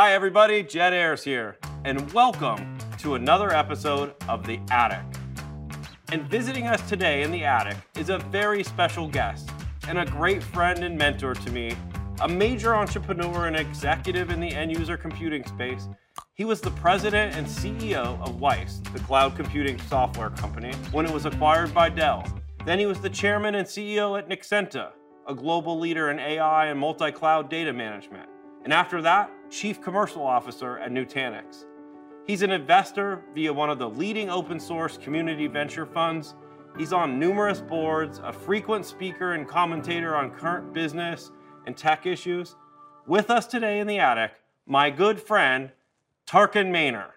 Hi, everybody. Jed Ayres here, and welcome to another episode of The Attic. And visiting us today in The Attic is a very special guest and a great friend and mentor to me, a major entrepreneur and executive in the end user computing space. He was the president and CEO of Wyse, the cloud computing software company, when it was acquired by Dell. Then he was the chairman and CEO at Nexenta, a global leader in AI and multi cloud data management. And after that, chief commercial officer at Nutanix. He's an investor via one of the leading open source community venture funds. He's on numerous boards, a frequent speaker and commentator on current business and tech issues. With us today in the attic, my good friend, Tarkan Maner.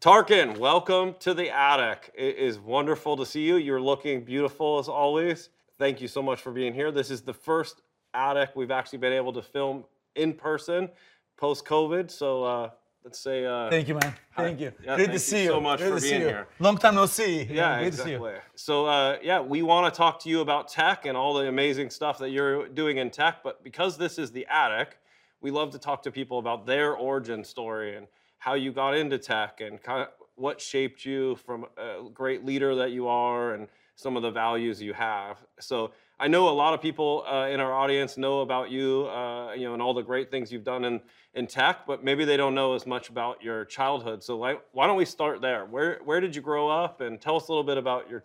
Tarkan, welcome to the attic. It is wonderful to see you. You're looking beautiful as always. Thank you so much for being here. This is the first attic we've actually been able to film in person post COVID. So uh, let's say. Uh, thank you, man. Thank you. Yeah, Great thank to see you. so much Great for being here. Long time no see. Yeah, Great exactly. to see you. So uh, yeah, we want to talk to you about tech and all the amazing stuff that you're doing in tech. But because this is the attic, we love to talk to people about their origin story and how you got into tech and kind of what shaped you from a great leader that you are and some of the values you have. So I know a lot of people uh, in our audience know about you, uh, you know, and all the great things you've done in, in tech, but maybe they don't know as much about your childhood. So why, why don't we start there? Where, where did you grow up and tell us a little bit about your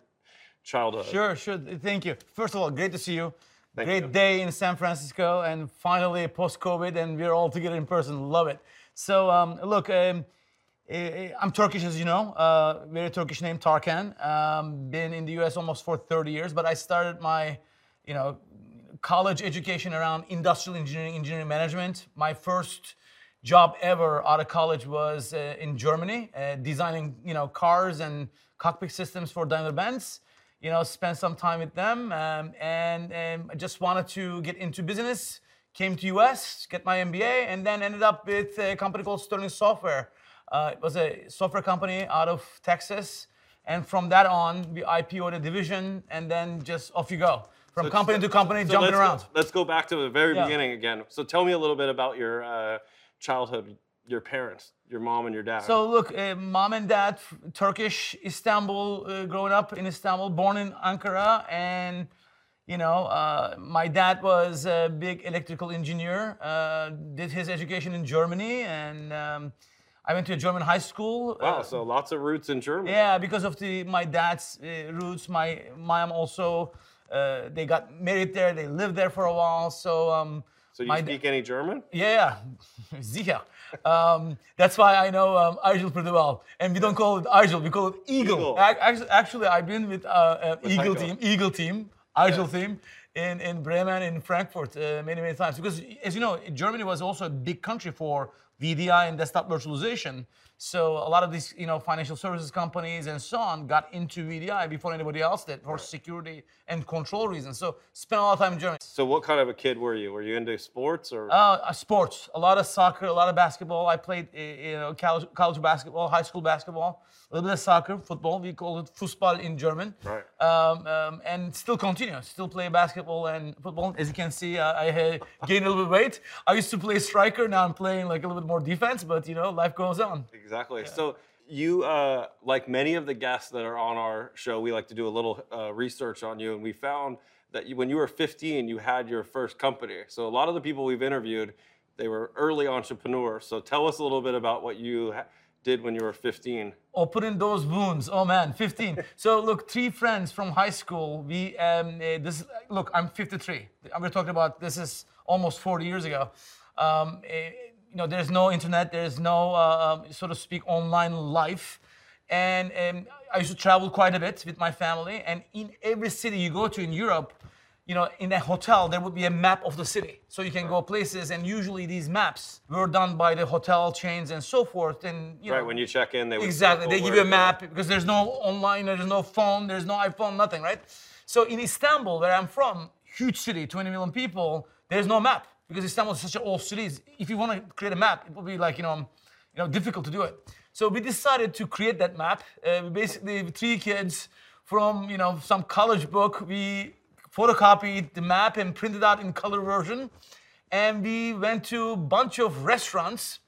childhood? Sure, sure. Thank you. First of all, great to see you. Thank great you. day in San Francisco, and finally post COVID, and we're all together in person. Love it. So um, look, um, I'm Turkish, as you know. Uh, very Turkish name, Tarkan. Um, been in the U.S. almost for 30 years, but I started my, you know, college education around industrial engineering, engineering management. My first job ever out of college was uh, in Germany, uh, designing, you know, cars and cockpit systems for Daimler-Benz. You know, spent some time with them, um, and um, I just wanted to get into business. Came to US, get my MBA, and then ended up with a company called Sterling Software. Uh, it was a software company out of Texas, and from that on, we IPO'd a division, and then just off you go, from So- company to company, So jumping let's around. Go, let's go back to the very Yeah. beginning again. So tell me a little bit about your uh, childhood, your parents, your mom and your dad. So look, uh, mom and dad, Turkish, Istanbul, uh, growing up in Istanbul, born in Ankara, and you know, uh, my dad was a big electrical engineer. Uh, did his education in Germany, and um, I went to a German high school. wow, uh, so lots of roots in Germany. yeah, because of the my dad's uh, roots, my mom also. Uh, they got married there. They lived there for a while. So um, So you my speak any German? yeah, sicher. Um, that's why I know um, Argel pretty well. And we don't call it Argel, we call it Eagle. Eagle. Ac- Actually, actually, I've been with uh, uh, Eagle Heiko. team, Eagle team, Argel team in, in Bremen, in Frankfurt uh, many, many times. Because as you know, Germany was also a big country for VDI and desktop virtualization. So a lot of these, you know, financial services companies and so on got into VDI before anybody else did for security and control reasons. So spent a lot of time in Germany. So what kind of a kid were you? Were you into sports or? Uh, uh, sports, a lot of soccer, a lot of basketball. I played, you know, college, college basketball, high school basketball, a little bit of soccer, football. We call it Fußball in German. Right. Um, um, and still continue, still play basketball and football. As you can see, I uh, gained a little bit of weight. I used to play striker. Now I'm playing like a little bit more defense. But you know, life goes on. Exactly. So you, uh, like many of the guests that are on our show, we like to do a little uh, research on you, and we found that you, when you were 15, you had your first company. So a lot of the people we've interviewed, they were early entrepreneurs. So tell us a little bit about what you ha- did when you were 15. opening those wounds. Oh man, 15. so look, three friends from high school. We um, uh, this look. I'm 53. We're talking about this is almost 40 years ago. Um, eh, you know, there's no internet. There's no, uh, um, so to speak, online life. And um, I used to travel quite a bit with my family. And in every city you go to in Europe, you know, in a hotel, there would be a map of the city. So you can go places, and usually these maps were done by the hotel chains and so forth. And you Right, know, when you check in, they would Exactly. They give you a map because there's no online, there's no phone, there's no iPhone, nothing, right? So in Istanbul, where I'm from, huge city, 20 million people, there's no map because Istanbul is such an old city. If you want to create a map, it would be like, you know, you know, difficult to do it. So we decided to create that map. Uh, we basically, three kids from, you know, some college book, we photocopied the map and printed out in color version. And we went to a bunch of restaurants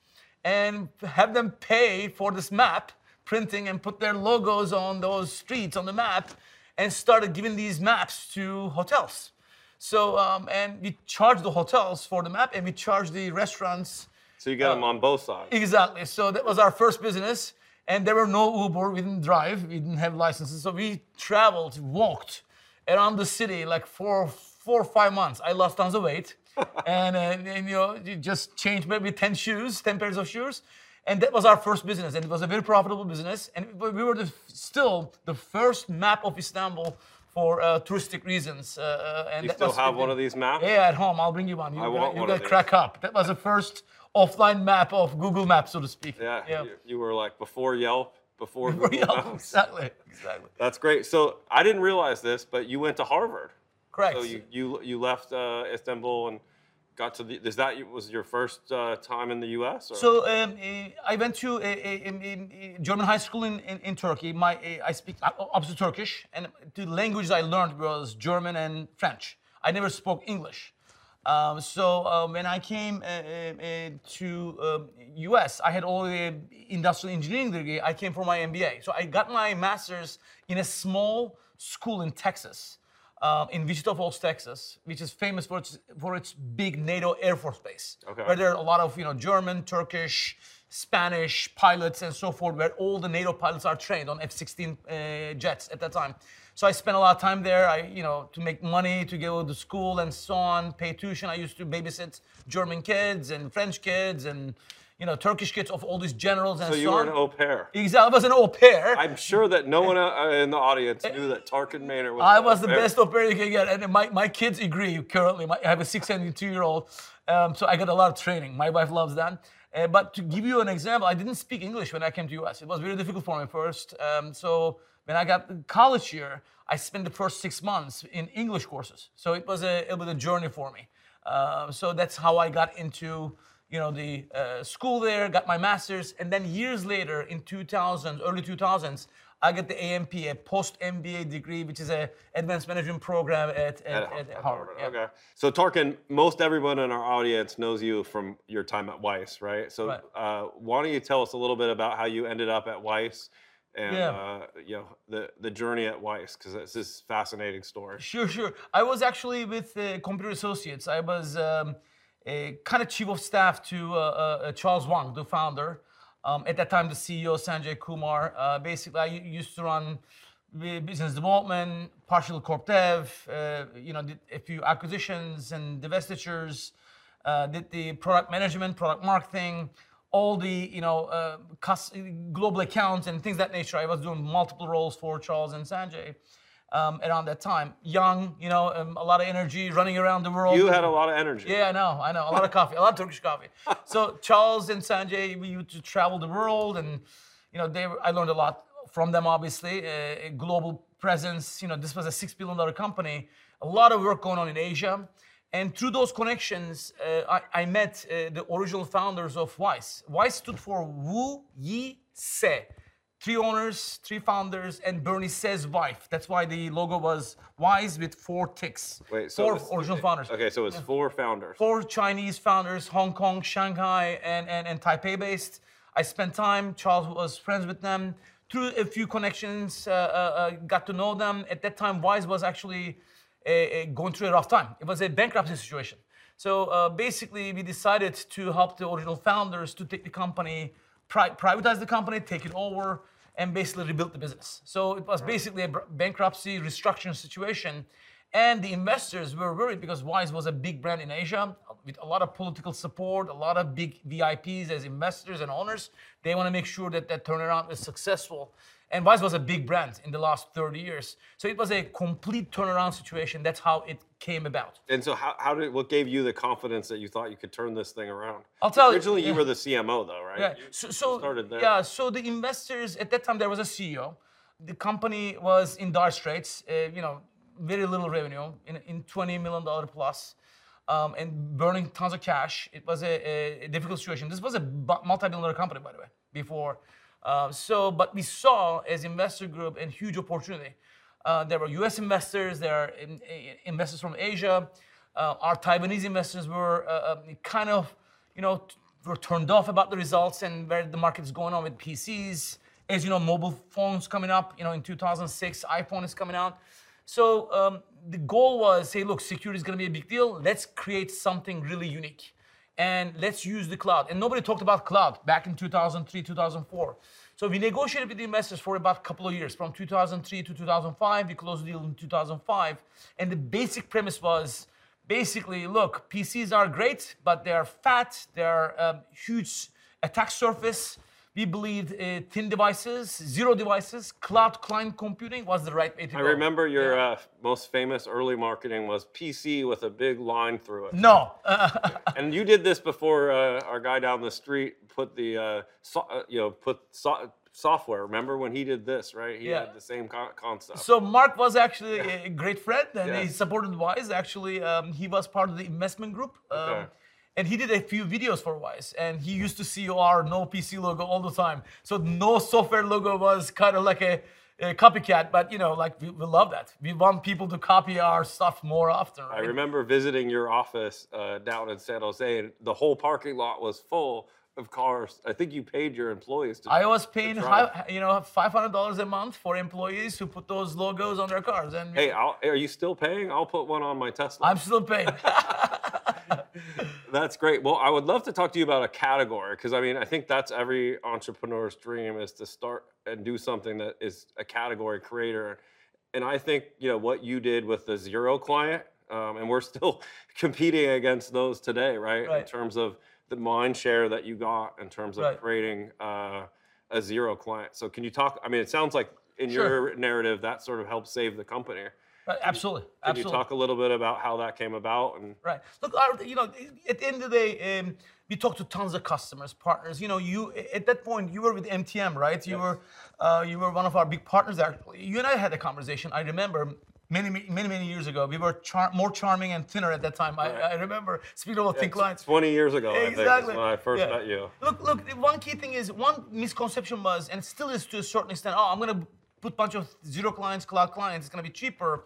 and have them pay for this map printing and put their logos on those streets on the map and started giving these maps to hotels. So, um, and we charge the hotels for the map and we charge the restaurants. So you got them on both sides. Exactly. So that was our first business. And there were no Uber. We didn't drive. We didn't have licenses. So we traveled, walked around the city like for four or five months. I lost tons of weight. and, uh, and, you know, you just changed maybe 10 shoes, 10 pairs of shoes. And that was our first business. And it was a very profitable business. And we were the, still the first map of Istanbul for uh, touristic reasons. Uh, uh and you still have one of these maps? Yeah, at home. I'll bring you one. You, I want you one got crack up. That was the first offline map of Google Maps, so to speak. Yeah, yeah. You, you, were like before Yelp, before, Google. Maps. Exactly, exactly. That's great. So I didn't realize this, but you went to Harvard. Correct. So you you, you left uh, Istanbul and got to the. Is that was your first uh, time in the U.S.? Or? So um, eh, I went to a, a, a, German high school in, in, in Turkey. My eh, I speak obviously Turkish, and the languages I learned was German and French. I never spoke English. Um, so uh, when I came uh, uh, to um, US, I had already industrial engineering degree. I came for my MBA. So I got my master's in a small school in Texas um, in Wichita Falls, Texas, which is famous for its, for its big NATO Air Force base, okay. where there are a lot of you know German, Turkish, Spanish pilots and so forth, where all the NATO pilots are trained on F-16 uh, jets at that time. So I spent a lot of time there. I, you know, to make money, to go to school and so on, pay tuition. I used to babysit German kids and French kids and you know, Turkish kids of all these generals and so, so you were an au pair. Exactly, I was an au pair. I'm sure that no one uh, in the audience knew that Tarkan Maner was. I was the best au pair you can get, and my, my kids agree. Currently, my, I have a six and two year old, um, so I got a lot of training. My wife loves that. Uh, but to give you an example, I didn't speak English when I came to US. It was very difficult for me first. Um, so when I got college here, I spent the first six months in English courses. So it was a it was a journey for me. Uh, so that's how I got into you know, the uh, school there, got my master's, and then years later, in 2000s, early 2000s, I got the AMP, a post MBA degree, which is a advanced management program at, at, at, at Harvard. Yeah. Okay. So Tarkan, most everyone in our audience knows you from your time at Wyse, right? So right. Uh, why don't you tell us a little bit about how you ended up at Wyse? And yeah. uh, you know the the journey at Wyse because it's this fascinating story. Sure, sure. I was actually with uh, Computer Associates. I was um, a kind of chief of staff to uh, uh, Charles Wang, the founder. Um, at that time, the CEO, Sanjay Kumar. Uh, basically, I used to run business development, partial corp dev, uh, you know, did a few acquisitions and divestitures, uh, did the product management, product marketing, all the, you know, uh, global accounts and things that nature. I was doing multiple roles for Charles and Sanjay um, around that time. Young, you know, um, a lot of energy, running around the world. You had a lot of energy. Yeah, I know, I know. A lot of coffee, a lot of Turkish coffee. So Charles and Sanjay, we used to travel the world, and you know, they. I learned a lot from them. Obviously, a global presence. You know, this was a six billion dollar company. A lot of work going on in Asia. And through those connections, uh, I, I, met uh, the original founders of Wyse. Wyse stood for Wu Yi Se three owners, three founders, and Bernie Tse's wife. That's why the logo was Wyse with four ticks. Wait, so four this, original founders. Okay, so it's four founders. Four Chinese founders, Hong Kong, Shanghai, and, and, and Taipei based. I spent time, Charles was friends with them. Through a few connections, uh, uh, uh got to know them. At that time, Wyse was actually going through a rough time. It was a bankruptcy situation. So uh, basically, we decided to help the original founders to take the company pri- privatize the company, take it over, and basically rebuild the business. So it was basically a bankruptcy restructuring situation. And the investors were worried because Wyse was a big brand in Asia with a lot of political support, a lot of big VIPs as investors and owners. They want to make sure that that turnaround is successful. And Wyse was a big brand in the last 30 years. So it was a complete turnaround situation. That's how it came about. And so how, how did what gave you the confidence that you thought you could turn this thing around? I'll tell Originally you. Originally you were the CMO though, right? Yeah. You, so, so started there. Yeah, so the investors at that time there was a CEO. The company was in dire straits, uh, you know, very little revenue in, in 20 million dollar plus. Um, and burning tons of cash. It was a, a difficult situation. This was a multi-billion dollar company, by the way, before uh, so, but we saw as investor group a huge opportunity. Uh, there were U.S. investors, there are in, in, investors from Asia. Uh, our Taiwanese investors were uh, um, kind of, you know, were turned off about the results and where the market is going on with PCs. As you know, mobile phones coming up. You know, in 2006, iPhone is coming out. So um, the goal was, say, look, security is going to be a big deal. Let's create something really unique, and let's use the cloud. And nobody talked about cloud back in 2003, 2004. So we negotiated with the investors for about a couple of years, from 2003 to 2005. We closed the deal in 2005, and the basic premise was basically, look, PCs are great, but they are fat. They are um, huge attack surface. We believed uh, thin devices, zero devices, cloud client computing was the right way to go. I remember your uh, most famous early marketing was PC with a big line through it. No, And you did this before uh, our guy down the street put the, uh, so, uh, you know, put so- software. Remember when he did this, right? He Yeah. had the same con- concept. So Mark was actually a great friend, and Yeah. he supported Wyse. Actually, um, he was part of the investment group, um, Okay. And he did a few videos for Wyse. And he used to see our no PC logo all the time. So no software logo was kind of like a, a copycat, but you know, like we, we love that. We want people to copy our stuff more often. I remember visiting your office uh, down in San Jose, and the whole parking lot was full of cars. I think you paid your employees to. I was paying, high, you know, five hundred dollars a month for employees who put those logos on their cars, and Hey, I'll, are you still paying? I'll put one on my Tesla. I'm still paying. That's great. Well, I would love to talk to you about a category because I mean, I think that's every entrepreneur's dream is to start and do something that is a category creator. And I think you know what you did with the zero client, um, and we're still competing against those today, right? In terms of the mind share that you got in terms of Right. creating uh, a zero client. So can you talk? I mean, it sounds like in Sure. your narrative that sort of helped save the company. Right, absolutely, Can absolutely. you talk a little bit about how that came about and Right. Look, our, you know, at the end of the day, um, we talk to tons of customers, partners. You know, you at that point you were with MTM, right? You Yes. were, uh, you were one of our big partners. Actually, you and I had a conversation. I remember. Many, many, many years ago, we were char- more charming and thinner at that time. Right. I, I remember. Speaking of thin clients, 20 years ago, I think, Exactly. when I first Yeah. met you. Look, look. One key thing is one misconception was, and still is to a certain extent. Oh, I'm gonna put a bunch of zero clients, cloud clients. It's gonna be cheaper.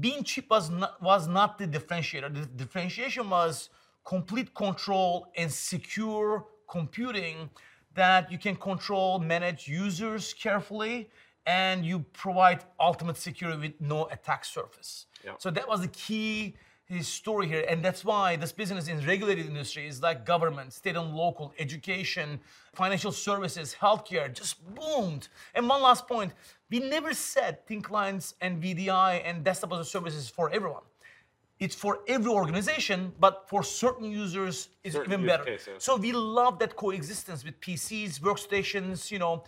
Being cheap was not, was not the differentiator. The differentiation was complete control and secure computing that you can control, manage users carefully, and you provide ultimate security with no attack surface. Yeah. So that was the key his story here, and that's why this business in regulated industries like government, state and local, education, financial services, healthcare just boomed. And one last point, we never said thin clients and VDI and desktop as a service is for everyone. It's for every organization, but for certain users, it's Certain even better. cases. So we love that coexistence with PCs, workstations, you know,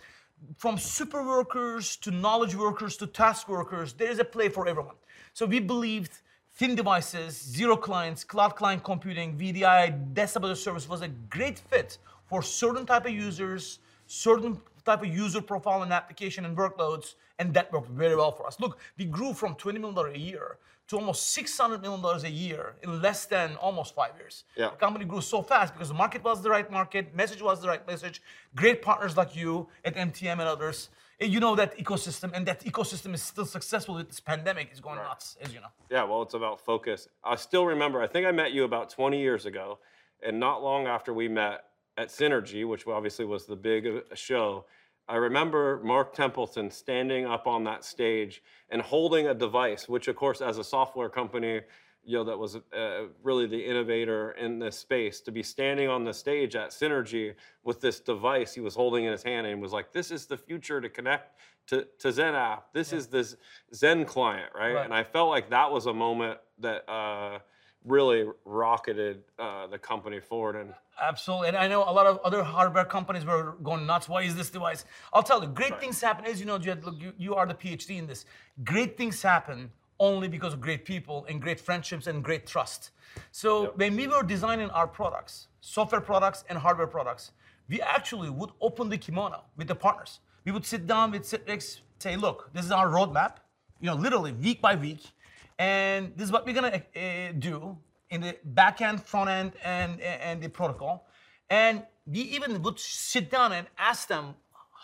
from super workers to knowledge workers to task workers, there is a play for everyone. So we believed thin devices, zero clients, cloud client computing, VDI, desktop as a service was a great fit for certain type of users, certain type of user profile and application and workloads, and that worked very well for us. Look, we grew from $20 million a year to almost $600 million a year in less than almost five years. Yeah. The company grew so fast because the market was the right market, message was the right message, great partners like you at MTM and others. You know that ecosystem, and that ecosystem is still successful with this pandemic. is going nuts, as you know. Yeah, well, it's about focus. I still remember, I think I met you about 20 years ago, and not long after we met at Synergy, which obviously was the big uh, show, I remember Mark Templeton standing up on that stage and holding a device, which, of course, as a software company, you know, that was uh, really the innovator in this space, to be standing on the stage at Synergy with this device he was holding in his hand and was like, this is the future to connect to, to XenApp. This is this XenClient, right? Right. And I felt like that was a moment that uh, really rocketed uh, the company forward. And Absolutely. And I know a lot of other hardware companies were going nuts. Why is this device? I'll tell you, great things happen. As you know, Jed, look, you, you are the PhD in this. Great things happen only because of great people and great friendships and great trust. So Yep. when we were designing our products, software products and hardware products, we actually would open the kimono with the partners. We would sit down with Citrix, say, look, this is our roadmap, you know, literally week by week, and this is what we're gonna uh, do in the back end, front end, and, and the protocol. And we even would sit down and ask them,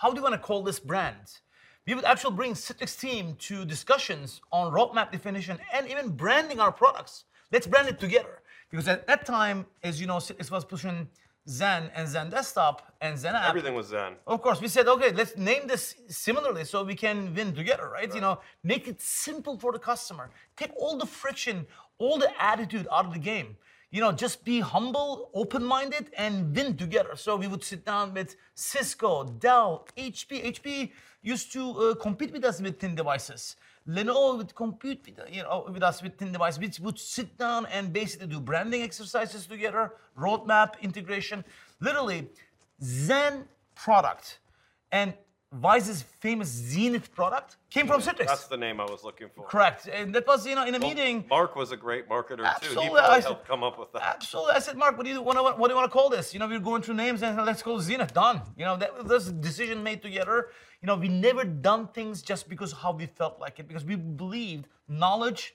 how do you want to call this brand? We would actually bring Citrix team to discussions on roadmap definition and even branding our products. Let's brand it together. Because at that time, as you know, Citrix was pushing Xen and XenDesktop and XenApp. Everything was Xen. Of course, we said, okay, let's name this similarly so we can win together, right? You know, make it simple for the customer. Take all the friction, all the attitude out of the game. You know, just be humble, open-minded, and win together. So we would sit down with Cisco, Dell, HP. HP used to uh, compete with us with thin devices. Lenovo would compete with, you know, with us with thin devices. We would sit down and basically do branding exercises together, roadmap integration. Literally, Xen product and Wyse's famous Xenith product came from Citrix. That's the name I was looking for. Correct. And that was, you know, in a Well, meeting. Mark was a great marketer too. He Absolutely. probably I- helped come up with that. Absolutely. I said, Mark, what do you want to, what do you want to call this? You know, we are going through names and let's call it Xenith. Done. You know, that was a decision made together. You know, we never done things just because how we felt like it, because we believed knowledge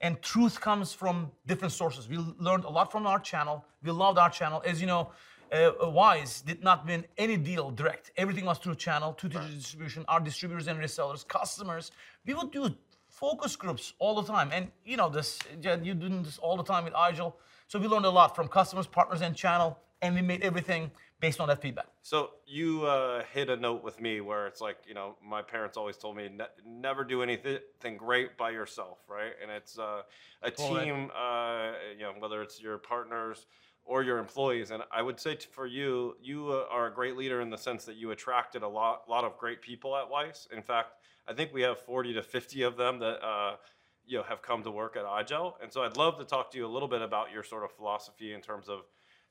and truth comes from different sources. We learned a lot from our channel. We loved our channel. As you know, uh, Wyse did not win any deal direct. Everything was through channel, through distribution, our distributors and resellers, customers. We would do focus groups all the time. And you know this, Jed, you're doing this all the time with Igel. So we learned a lot from customers, partners, and channel, and we made everything based on that feedback. So you uh, hit a note with me where it's like, you know, my parents always told me ne- never do anything great by yourself, right? And it's uh, a team, uh, you know, whether it's your partners or your employees. And I would say for you, you uh, are a great leader in the sense that you attracted a lot, lot of great people at Wyse. In fact, I think we have 40 to 50 of them that, uh, you know, have come to work at iGel. And so I'd love to talk to you a little bit about your sort of philosophy in terms of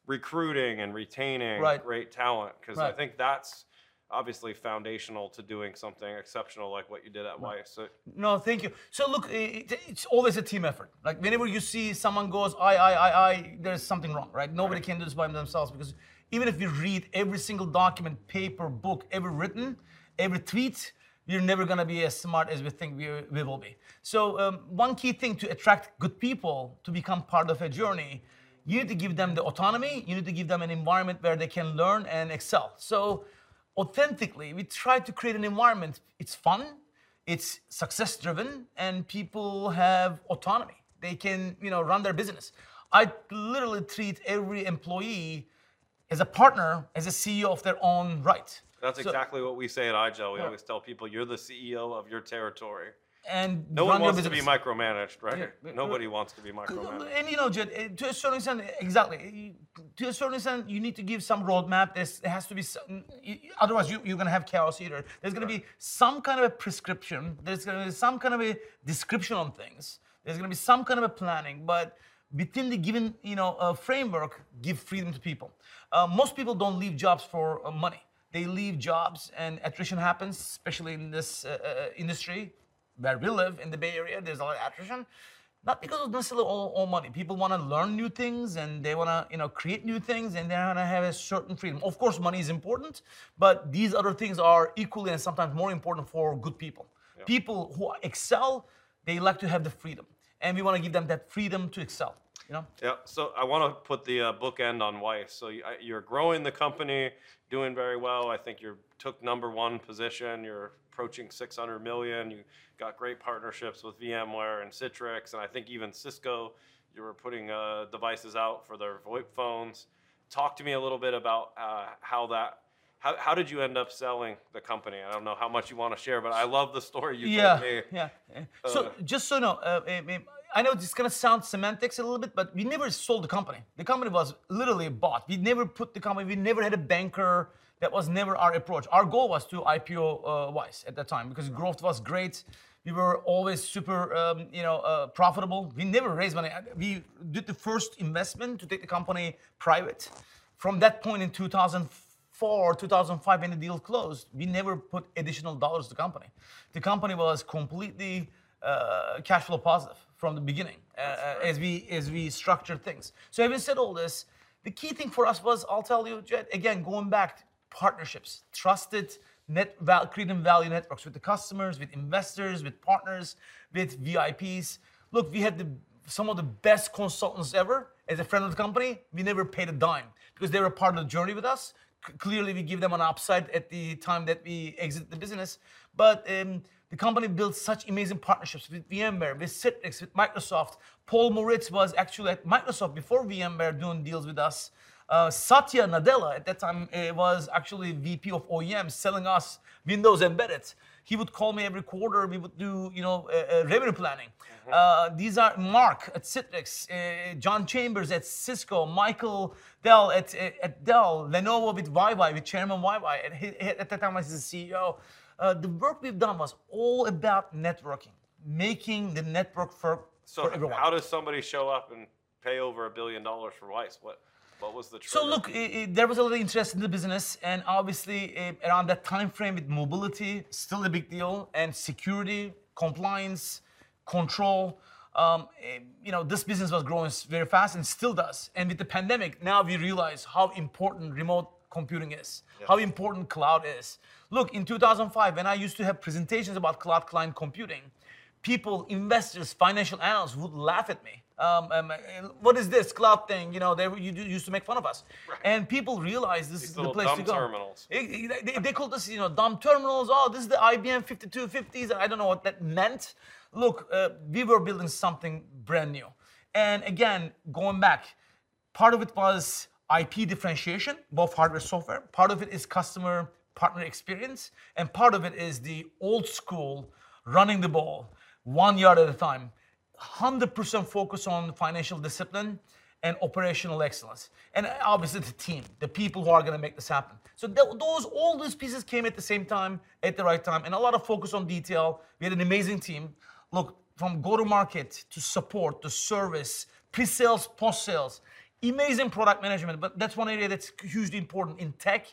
recruiting and retaining Right. great talent because I think that's obviously foundational to doing something exceptional like what you did at Wyse. So, No, thank you. So look, it, it's always a team effort. Like whenever you see someone goes, I, I, I, I, there's something wrong, right? Nobody can do this by themselves because even if you read every single document, paper, book ever written, every tweet, you're never gonna be as smart as we think we, we will be. So um, one key thing to attract good people to become part of a journey, you need to give them the autonomy. You need to give them an environment where they can learn and excel. So authentically, we try to create an environment. It's fun, it's success driven, and people have autonomy. They can, you know, run their business. I literally treat every employee as a partner, as a CEO of their own right. that's So- exactly what we say at iGel. We always tell people you're the CEO of your territory. And No one wants to be micromanaged, right? Yeah, Nobody wants to be micromanaged. And you know, Jed, eh, to a certain extent, exactly. To a certain extent, you need to give some roadmap. There's, there has to be some. Otherwise, you, you're going to have chaos either. There's going to be some kind of a prescription. There's going to be some kind of a description on things. There's going to be some kind of a planning, but within the given, you know, uh, framework, give freedom to people. Uh, most people don't leave jobs for uh, money. They leave jobs, and attrition happens, especially in this uh, uh, industry where we live in the Bay Area. There's a lot of attrition not because of necessarily all, all money. People want to learn new things and they want to, you know, create new things and they want to have a certain freedom. Of course, money is important, but these other things are equally and sometimes more important for good people. People who excel, they like to have the freedom, and we want to give them that freedom to excel. You know. Yeah, so I want to put the uh, bookend on Wyse. So I- you're growing the company, doing very well. I think you took number one position. You're approaching 600 million. You got great partnerships with VMware and Citrix, and I think even Cisco. You were putting uh, devices out for their VoIP phones. Talk to me a little bit about uh, how that. How, how did you end up selling the company? I don't know how much you want to share, but I love the story you yeah, told me. Yeah. So Uh, just so you know, uh, I know this is gonna sound semantics a little bit, but we never sold the company. The company was literally bought. We never put the company. We never had a banker. That was never our approach. Our goal was to IPO uh, Wyse at that time because growth was great. We were always super, um, you know, uh, profitable. We never raised money. We did the first investment to take the company private. From that point in 2004, 2005, when the deal closed, we never put additional dollars to the company. The company was completely uh, cash flow positive from the beginning uh, as we as we structured things. So having said all this, the key thing for us was, I'll tell you, Jed, again, going back, partnerships, trusted net val- value networks with the customers, with investors, with partners, with VIPs. Look, we had the, some of the best consultants ever. As a friend of the company, we never paid a dime because they were part of the journey with us. C- clearly, we give them an upside at the time that we exit the business. But um, the company built such amazing partnerships with VMware, with Citrix, with Microsoft. Paul Maritz was actually at Microsoft before VMware doing deals with us. Uh, Satya Nadella at that time uh, was actually VP of OEM selling us Windows embedded. He would call me every quarter. We would do, you know, uh, revenue planning. Uh, these are Mark at Citrix, John Chambers at Cisco, Michael Dell at, at Dell, Lenovo with Huawei, with Chairman Huawei. At, at that time, I was the CEO. Uh, the work we've done was all about networking, making the network for, So for everyone. how does somebody show up and pay over a billion dollars for Wyse? What what was the trigger? So look, i i there was a lot of interest in the business, and obviously uh, around that time frame with mobility, still a big deal, and security, compliance, control. Um, eh, you know, this business was growing very fast and still does. And with the pandemic, now we realize how important remote computing is, how important cloud is. Look, in 2005, when I used to have presentations about cloud client computing, people, investors, financial analysts would laugh at me. Um, um, uh, what is this cloud thing? You know, they were- you used to make fun of us, and people realize this is the place to go. terminals. Eh, eh, They, they called us, you know, dumb terminals. Oh, this is the IBM 5250s. I don't know what that meant. Look, uh, we were building something brand new, and again, going back, part of it was IP differentiation, both hardware software. Part of it is customer partner experience, and part of it is the old school running the ball one yard at a time. 100% focus on financial discipline and operational excellence. And obviously the team, the people who are going to make this happen. So th- those all those pieces came at the same time, at the right time, and a lot of focus on detail. We had an amazing team. Look, from go-to-market to support to service, pre-sales, post-sales, amazing product management. But that's one area that's hugely important in tech.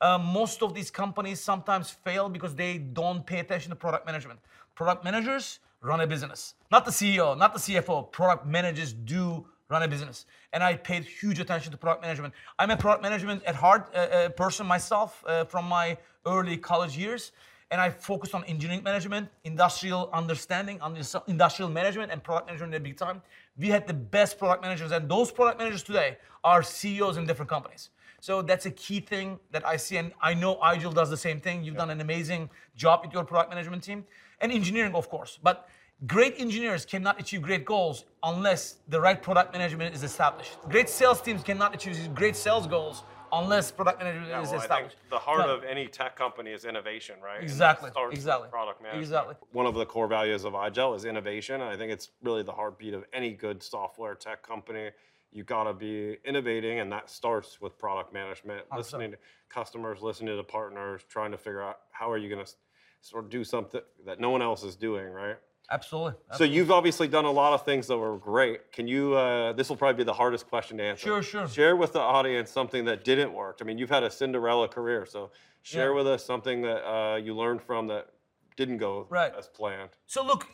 Uh, most of these companies sometimes fail because they don't pay attention to product management. Product managers run a business, not the CEO, not the CFO. Product managers do run a business, and I paid huge attention to product management. I'm a product management at heart uh, uh, person myself uh, from my early college years, and I focused on engineering management, industrial understanding, industrial management, and product management at a big time. We had the best product managers, and those product managers today are CEOs in different companies. So that's a key thing that I see, and I know Igel does the same thing. You've done an amazing job with your product management team, and engineering, of course. But great engineers cannot achieve great goals unless the right product management is established. Great sales teams cannot achieve great sales goals unless product management Yeah, is well, I think established. the heart Right. of any tech company is innovation, right? Exactly, exactly, Product management. exactly. One of the core values of iGel is innovation. and I think it's really the heartbeat of any good software tech company. You gotta be innovating, and that starts with product management, listening to customers, listening to partners, trying to figure out how are you gonna sort of do something that no one else is doing, right? Absolutely. So you've obviously done a lot of things that were great. Can you? Uh, this will probably be the hardest question to answer. Sure, sure. Share with the audience something that didn't work. I mean, you've had a Cinderella career, so share Yeah. with us something that uh, you learned from that didn't go Right. as planned. So look,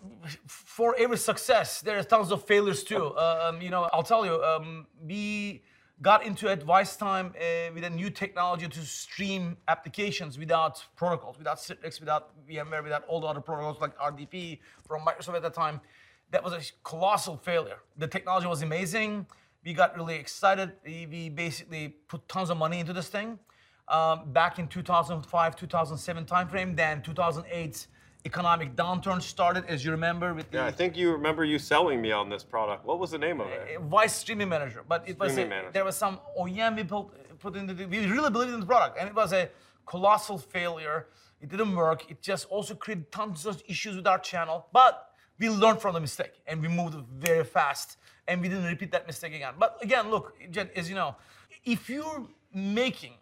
for every success, there are tons of failures too. Um, you know, I'll tell you, um, we got into advice time uh, with a new technology to stream applications without protocols, without Citrix, without VMware, without all the other protocols like RDP from Microsoft at that time. That was a colossal failure. The technology was amazing. We got really excited. We, we basically put tons of money into this thing. Um, back in 2005, 2007 timeframe, then 2008 economic downturn started, as you remember, with the Yeah, I think you remember you selling me on this product. What was the name of it? uh, Wyse Streaming Manager, but it was a, there was some OEM we put, put into the, we really believed in the product, and it was a colossal failure. It didn't work. It just also created tons of issues with our channel, but we learned from the mistake and we moved very fast, and we didn't repeat that mistake again. But again, look, as you know, if you're making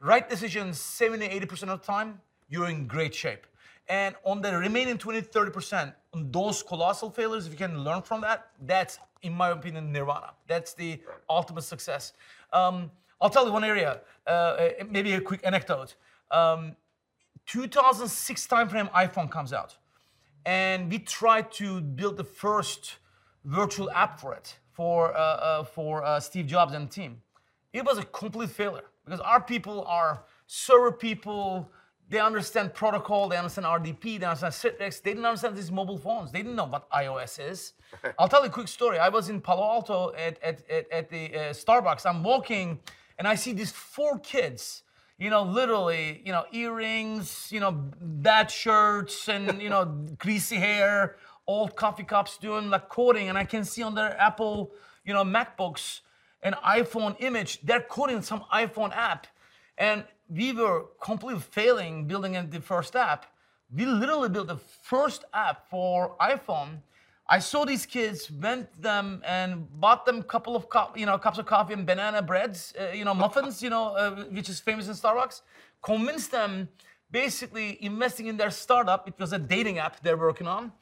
right decisions 70, 80% of the time, you're in great shape. And on the remaining 20, 30%, on those colossal failures, if you can learn from that, that's, in my opinion, nirvana. That's the ultimate success. Um, I'll tell you one area, uh, uh, maybe a quick anecdote. Um, 2006 timeframe, iPhone comes out, and we tried to build the first virtual app for it for uh, uh, for uh, Steve Jobs and team. It was a complete failure because our people are server people. They understand protocol, they understand RDP, they understand Citrix. They didn't understand these mobile phones. They didn't know what iOS is. I'll tell you a quick story. I was in Palo Alto at, at, at, at the uh, Starbucks. I'm walking and I see these four kids you know, literally, you know, earrings, you know, bad shirts and, you know, greasy hair, old coffee cups doing like coding. And I can see on their Apple, you know, MacBooks, an iPhone image, they're coding some iPhone app. And we were completely failing building the first app. We literally built the first app for iPhone. I saw these kids, went them and bought them a couple of co- you know cups of coffee and banana breads, uh, you know muffins, you know uh, which is famous in Starbucks. Convinced them basically investing in their startup. It was a dating app they're working on,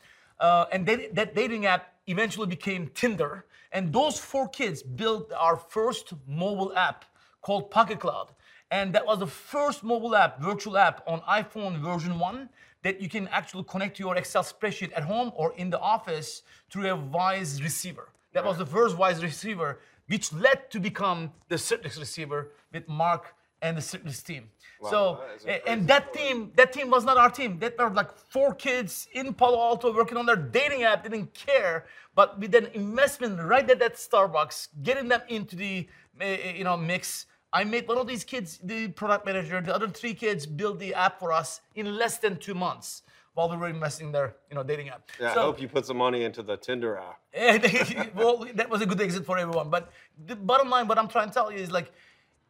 uh, and they, that dating app eventually became Tinder. And those four kids built our first mobile app called Pocket Cloud. And that was the first mobile app, virtual app on iPhone version 1 that you can actually connect to your Excel spreadsheet at home or in the office through a Wyse receiver. That was the first Wyse receiver, which led to become the Citrix receiver with Mark and the Citrix team. so, that is and that story. team, that team was not our team. That were like four kids in Palo Alto working on their dating app, didn't care. But with an investment right at that Starbucks, getting them into the uh, you know mix, I made one of these kids the product manager. The other three kids built the app for us in less than two months while we were investing their you know dating app. Yeah, So- I hope you put some money into the Tinder app. well, that was a good exit for everyone. But the bottom line, what I'm trying to tell you is like,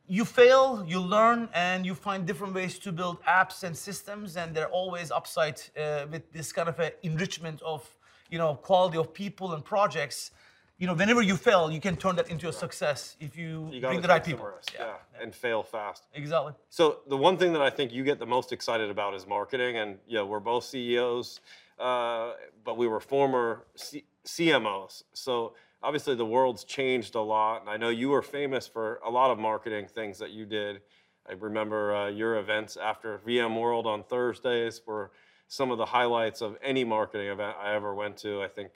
you fail, you learn, and you find different ways to build apps and systems, and they're always upside uh, with this kind of a enrichment of, you know, quality of people and projects. You know, whenever you fail, you can turn that into a success if you, You bring the right people. risk, yeah, and fail fast. exactly. So the one thing that I think you get the most excited about is marketing, and yeah, we're both CEOs, uh, but we were former C- CMOs. So obviously the world's changed a lot, and I know you were famous for a lot of marketing things that you did. I remember uh, your events after VMworld on Thursdays were some of the highlights of any marketing event I ever went to. I think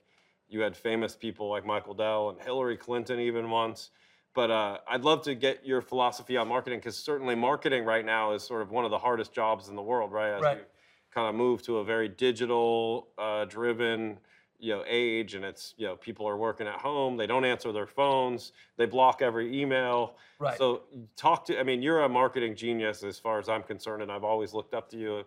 you had famous people like Michael Dell and Hillary Clinton even once. But uh, I'd love to get your philosophy on marketing because certainly marketing right now is sort of one of the hardest jobs in the world, right? As Right. we kind of move to a very digital uh, driven you know age and it's you know people are working at home they don't answer their phones they block every email Right. so talk to i mean you're a marketing genius as far as i'm concerned and i've always looked up to you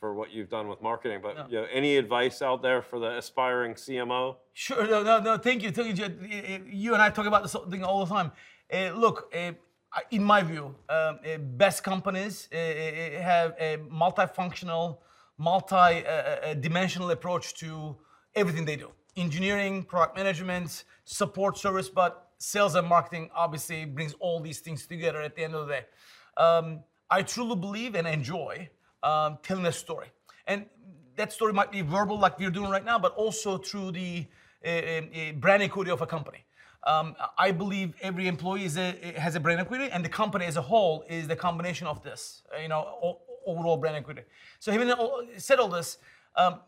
for what you've done with marketing but you know, any advice out there for the aspiring cmo Sure, no, no, no. Thank you, thank you. Uh, uh, You and I talk about this thing all the time. Uh, look, uh, in my view, um, uh, best companies uh, uh, have a multifunctional, multi-dimensional approach to everything they do: engineering, product management, support service. But sales and marketing obviously brings all these things together at the end of the day. Um, I truly believe and enjoy um, telling a story, and that story might be verbal like we're doing right now, but also through the uh, uh, brand equity of a company. Um, I believe every employee a, has a brand equity, and the company as a whole is the combination of this, you know, overall brand equity. So having said all this, um,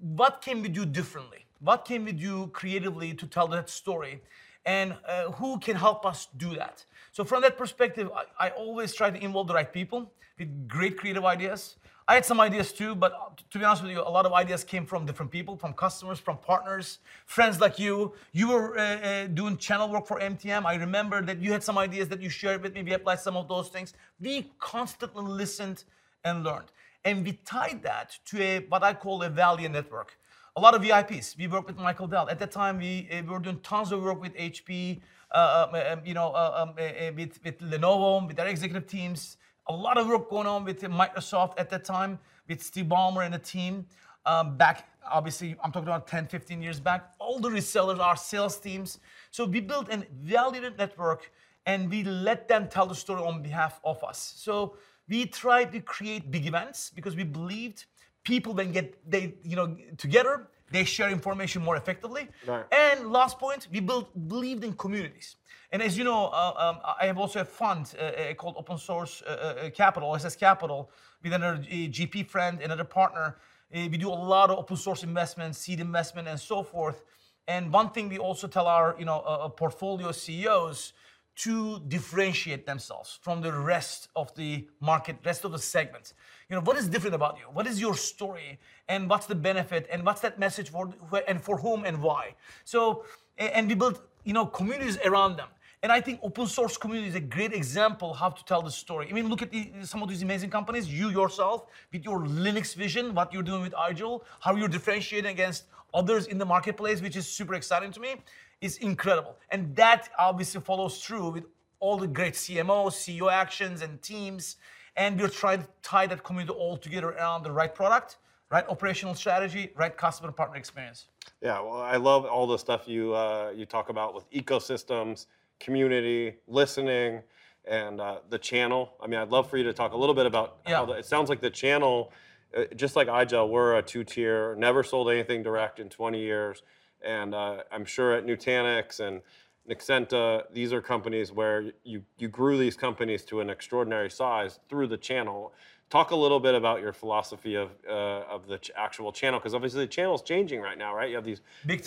what can we do differently? What can we do creatively to tell that story? And uh, who can help us do that? So, from that perspective, I, I always try to involve the right people with great creative ideas. I had some ideas too, but uh, to be honest with you, a lot of ideas came from different people, from customers, from partners, friends like you. You were uh, uh, doing channel work for MTM. I remember that you had some ideas that you shared with me. We applied some of those things. We constantly listened and learned. And we tied that to a what I call a value network. A lot of VIPs. We worked with Michael Dell. At that time, we, uh, we were doing tons of work with HP, uh, um, um, you know, uh, um, uh, with, with Lenovo, with their executive teams. A lot of work going on with Microsoft at that time, with Steve Ballmer and the team. Um, back, obviously, I'm talking about 10, 15 years back. All the resellers, our sales teams. So we built a validated network and we let them tell the story on behalf of us. So we tried to create big events because we believed people then get they you know together they share information more effectively. Right. And last point, we built believed in communities. And as you know, uh, um, I have also a fund uh, uh, called Open Source uh, uh, Capital, SS Capital, with another uh, GP friend, another partner. Uh, we do a lot of open source investments, seed investment, and so forth. And one thing we also tell our you know uh, uh, portfolio CEOs to differentiate themselves from the rest of the market, rest of the segments. You know, what is different about you? What is your story? And what's the benefit? And what's that message for and for whom and why? So, and we build, you know, communities around them. And I think open source community is a great example how to tell the story. I mean, look at the, some of these amazing companies. You yourself, with your Linux vision, what you're doing with Igel, how you're differentiating against others in the marketplace, which is super exciting to me, is incredible. And that obviously follows through with all the great CMO, CEO actions, and teams. And we're trying to tie that community all together around the right product, right operational strategy, right customer partner experience. Yeah, well, I love all the stuff you uh, you talk about with ecosystems, community, listening, and uh, the channel. I mean, I'd love for you to talk a little bit about Yeah. how the, it sounds like the channel, uh, just like iGel, we're a two-tier, never sold anything direct in 20 years, and uh, I'm sure at Nutanix and Nexenta, these are companies where you you grew these companies to an extraordinary size through the channel. Talk a little bit about your philosophy of uh, of the ch- actual channel, because obviously the channel is changing right now, right? You have these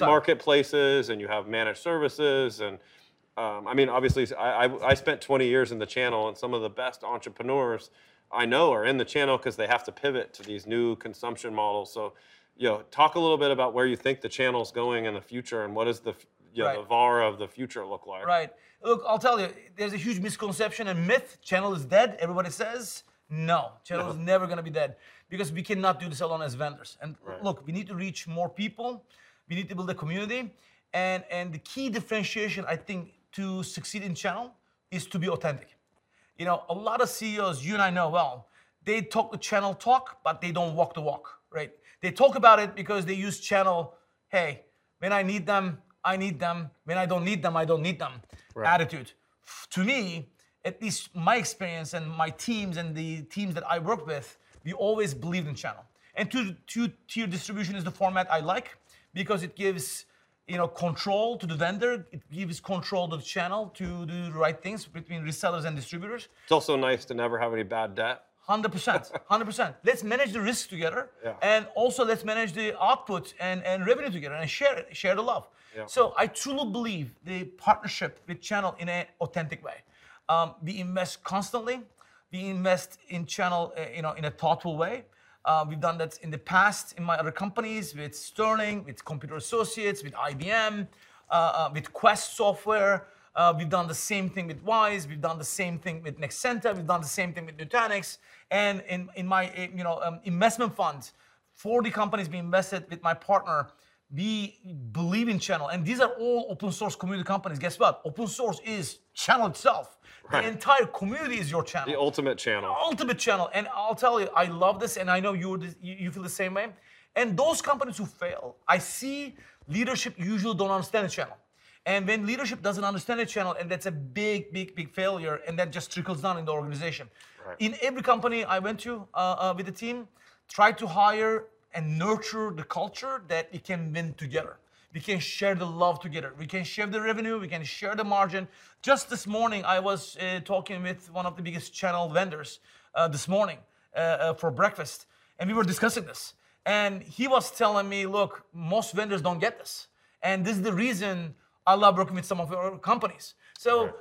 marketplaces, and you have managed services, and um, I mean, obviously, I, I I spent 20 years in the channel, and some of the best entrepreneurs I know are in the channel because they have to pivot to these new consumption models. So, you know, talk a little bit about where you think the channel's going in the future, and what does the you know, Right. the VAR of the future look like? Right. Look, I'll tell you, there's a huge misconception and myth. Channel is dead. Everybody says no. Channel is never going to be dead because we cannot do this alone as vendors. And look, we need to reach more people. We need to build a community. And and the key differentiation, I think, to succeed in channel is to be authentic. You know, a lot of CEOs, you and I know well, they talk the channel talk, but they don't walk the walk, right? They talk about it because they use channel, hey, when I need them, I need them. When I don't need them, I don't need them. Attitude. To me, at least my experience and my teams and the teams that I work with, we always believed in channel. And two, two tier distribution is the format I like because it gives you know control to the vendor. It gives control to the channel to do the right things between resellers and distributors. It's also nice to never have any bad debt. Hundred percent, hundred percent. Let's manage the risk together, Yeah. and also let's manage the output and, and revenue together, and share it, share the love. Yeah. So I truly believe the partnership with channel in an authentic way. Um, we invest constantly. We invest in channel, uh, you know, in a thoughtful way. Uh, we've done that in the past in my other companies with Sterling, with Computer Associates, with IBM, uh, uh, with Quest Software. Uh, we've done the same thing with Wyse. We've done the same thing with Nexenta. We've done the same thing with Nutanix. And in, in my uh, you know um, investment fund, 40 companies we invested with my partner. We believe in channel, and these are all open source community companies. Guess what? Open source is channel itself. Right. The entire community is your channel The ultimate channel. The ultimate channel. And I'll tell you, I love this, and I know you you feel the same way. And those companies who fail, I see leadership usually don't understand the channel. And when leadership doesn't understand the channel, and that's a big, big, big failure, and that just trickles down in the organization. Right. In every company I went to uh, uh, with the team, try to hire and nurture the culture that we can win together. We can share the love together. We can share the revenue. We can share the margin. Just this morning, I was uh, talking with one of the biggest channel vendors uh, this morning uh, uh, for breakfast, and we were discussing this. And he was telling me, look, most vendors don't get this. And this is the reason I love working with some of your companies. So I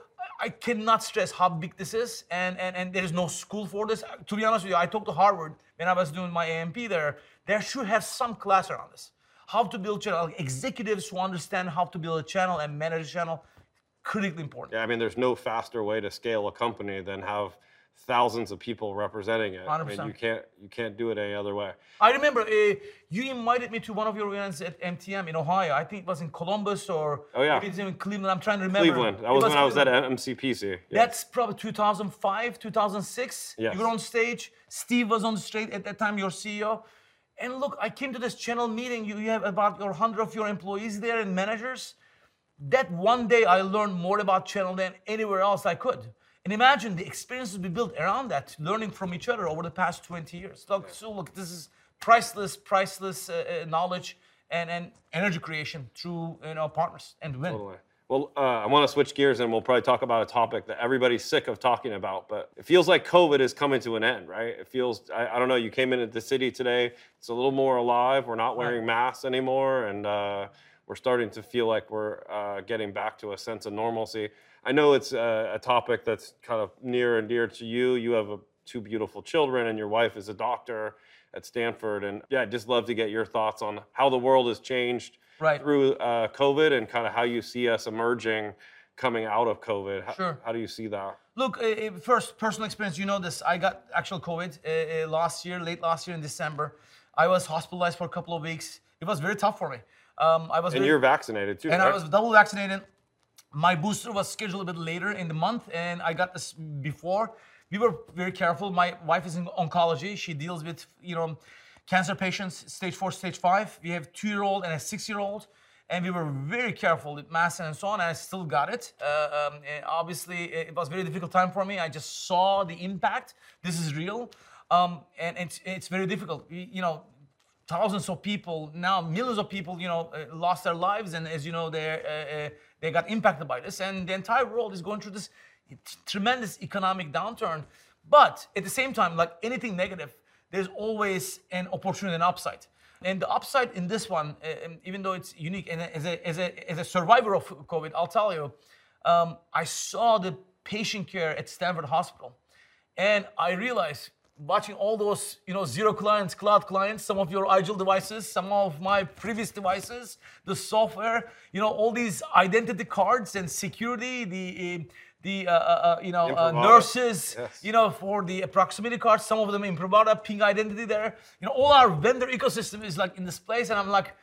I cannot stress how big this is, and, and, and there is no school for this. To be honest with you, I talked to Harvard when I was doing my AMP there. There should have some class around this. How to build channel, like executives who understand how to build a channel and manage a channel, critically important. Yeah, I mean, there's no faster way to scale a company than have thousands of people representing it. I mean, you can't you can't do it any other way. I remember uh, you invited me to one of your events at MTM in Ohio. I think it was in Columbus or Oh, yeah. maybe it's in Cleveland. I'm trying to remember. Cleveland. That It was when I was at MCPC. Yeah. That's probably 2005, 2006. Yes. You were on stage. Steve was on the stage at that time, your CEO. And look, I came to this channel meeting. You, you have about your 100 of your employees there and managers. That one day I learned more about channel than anywhere else I could. And imagine the experiences we built around that, learning from each other over the past 20 years. Look, so look, this is priceless, priceless uh, uh, knowledge and, and energy creation through you know partners and win. Totally. Well, uh, I want to switch gears and we'll probably talk about a topic that everybody's sick of talking about, but it feels like COVID is coming to an end, right? It feels, I, I don't know, you came into the city today, it's a little more alive. We're not wearing masks anymore, and uh, we're starting to feel like we're uh, getting back to a sense of normalcy. I know it's uh, a topic that's kind of near and dear to you. You have a, two beautiful children, and your wife is a doctor at Stanford. And yeah, I'd just love to get your thoughts on how the world has changed Right. through uh, COVID and kind of how you see us emerging coming out of COVID. How, Sure. how do you see that? Look, uh, first personal experience. You know this. I got actual COVID uh, uh, last year, late last year in December. I was hospitalized for a couple of weeks. it was very tough for me. Um, I was And very- you're vaccinated too, and right? I was double vaccinated. My booster was scheduled a bit later in the month, and I got this before. We were very careful. My wife is in oncology. She deals with you know cancer patients, stage four, stage five. We have two-year-old and a six-year-old, and we were very careful with masks and so on. And I still got it. Uh, um, obviously, it was a very difficult time for me. I just saw the impact. This is real, um, and it's it's very difficult. You know, thousands of people now millions of people you know uh, lost their lives and as you know they uh, uh, they got impacted by this and the entire world is going through this tremendous economic downturn. But at the same time like anything negative there's always an opportunity and upside. And the upside in this one uh, um, even though it's unique and as a, as a, as a survivor of covid i'll tell you um, i saw the patient care at stanford hospital and I realized watching all those, you know, zero clients, cloud clients, some of your Igel devices, some of my previous devices, the software, you know, all these identity cards and security, the uh, the uh, uh, you know uh, nurses, Yes. you know, for the proximity cards, some of them in Imprivata, Ping Identity there. You know, all our vendor ecosystem is like in this place, and I'm like,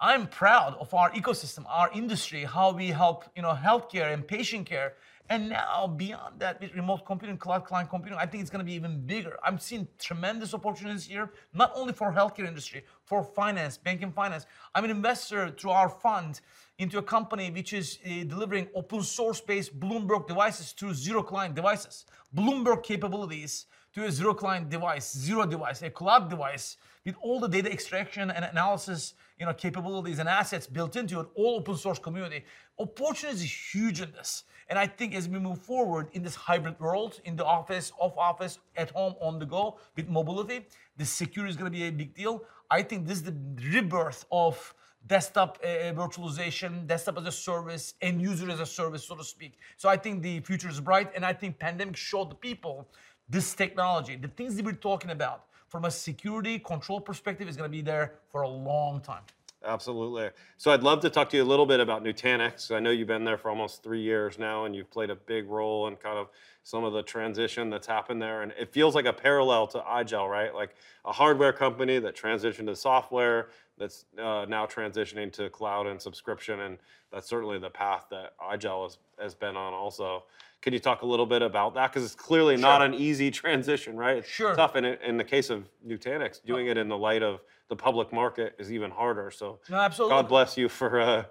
I'm proud of our ecosystem, our industry, how we help, you know, healthcare and patient care. And now beyond that, with remote computing, cloud client computing, I think it's going to be even bigger. I'm seeing tremendous opportunities here, not only for healthcare industry, for finance, banking finance. I'm an investor through our fund into a company which is uh, delivering open source based Bloomberg devices through zero client devices. Bloomberg capabilities to a zero client device, zero device, a cloud device with all the data extraction and analysis, you know, capabilities and assets built into it, all open source community. Opportunity is huge in this. And I think as we move forward in this hybrid world, in the office, off office, at home, on the go, with mobility, the security is going to be a big deal. I think this is the rebirth of desktop uh, virtualization, desktop as a service, end user as a service, so to speak. So I think the future is bright, and I think pandemic showed the people this technology, the things that we're talking about from a security control perspective is going to be there for a long time. Absolutely. So I'd love to talk to you a little bit about Nutanix. I know you've been there for almost three years now, and you've played a big role in kind of some of the transition that's happened there. And it feels like a parallel to iGel, right? Like a hardware company that transitioned to software that's uh, now transitioning to cloud and subscription. And that's certainly the path that iGel has, has been on also. Can you talk a little bit about that? Because it's clearly not an easy transition, right? It's Sure. tough. And in the case of Nutanix, doing it in the light of the public market is even harder. So No, absolutely. God bless you for uh,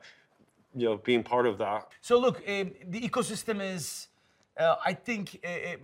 you know being part of that. So look, um, the ecosystem is, uh, I think, uh,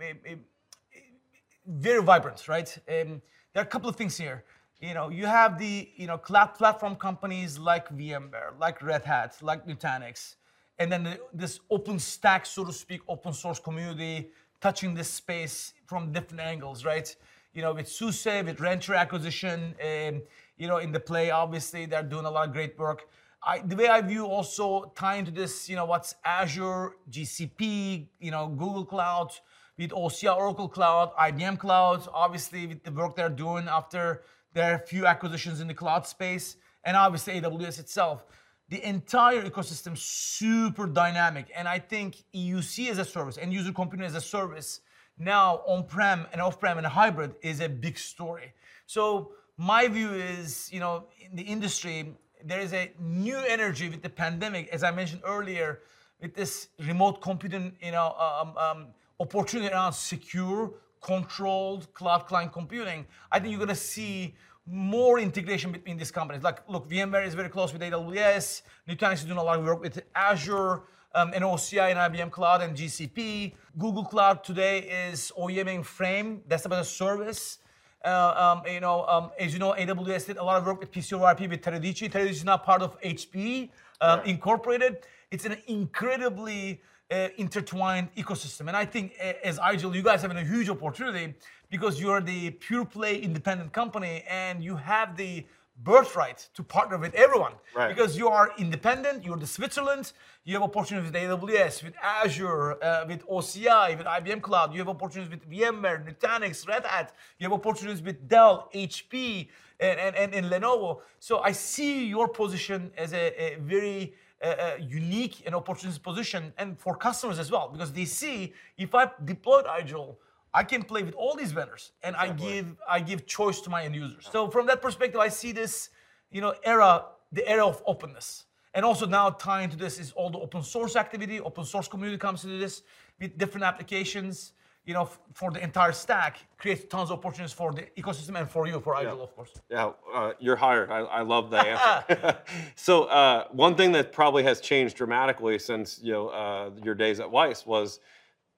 very vibrant, right? Um, there are a couple of things here. You know, you have the you know cloud platform companies like VMware, like Red Hat, like Nutanix, and then the, this open stack, so to speak, open source community touching this space from different angles, right? You know, with SUSE, with Rancher acquisition, um, you know, in the play, obviously they're doing a lot of great work. I, the way I view also tying to this, you know, what's Azure, GCP, you know, Google Cloud, with OCI, Oracle Cloud, IBM Cloud, obviously with the work they're doing after their few acquisitions in the cloud space, and obviously AWS itself. The entire ecosystem super dynamic, and I think EUC as a service, and user computing as a service, now on-prem and off-prem and hybrid is a big story. So my view is, you know, in the industry, there is a new energy with the pandemic, as I mentioned earlier, with this remote computing, you know, um, um, opportunity around secure, controlled cloud client computing. I think you're gonna see more integration between these companies. Like, look, VMware is very close with AWS. Nutanix is doing a lot of work with Azure um, and OCI and IBM Cloud and GCP. Google Cloud today is OEMing Frame, that's about a service. Uh, um, you know, um, as you know, AWS did a lot of work with PCoIP with Teradici. Teradici is now part of HPE um, Incorporated. It's an incredibly uh, intertwined ecosystem, and I think uh, as IGEL, you guys have a huge opportunity because you're the pure play independent company, and you have the birthright to partner with everyone Right. because you are independent. You're the Switzerland. You have opportunities with AWS, with Azure, uh, with OCI, with IBM Cloud. You have opportunities with VMware, Nutanix, Red Hat. You have opportunities with Dell, HP, and, and, and, and Lenovo. So I see your position as a, a very uh, uh, unique and opportunist position, and for customers as well, because they see if I deployed IGEL, I can play with all these vendors, and I give I give choice to my end users. So from that perspective, I see this you know, era, the era of openness. And also now tying to this is all the open source activity, open source community comes into this with different applications, you know, f- for the entire stack, creates tons of opportunities for the ecosystem and for you, for Igel, of course. Yeah, uh, you're hired. I, I love the answer. so uh, one thing that probably has changed dramatically since you know uh, your days at Wyse was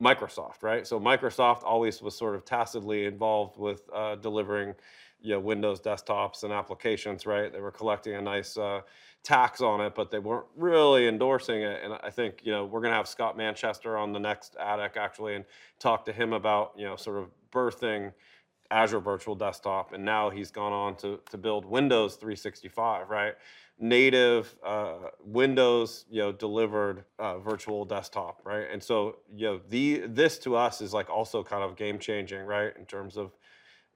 Microsoft, right? So Microsoft always was sort of tacitly involved with uh, delivering you know Windows desktops and applications, right? They were collecting a nice uh, tax on it, but they weren't really endorsing it. And I think you know we're going to have Scott Manchester on the next Attic actually and talk to him about you know sort of birthing Azure Virtual Desktop, and now he's gone on to to build Windows 365, right? Native uh, Windows, you know, delivered uh, virtual desktop, right? And so, you know, the this to us is like also kind of game changing, right? In terms of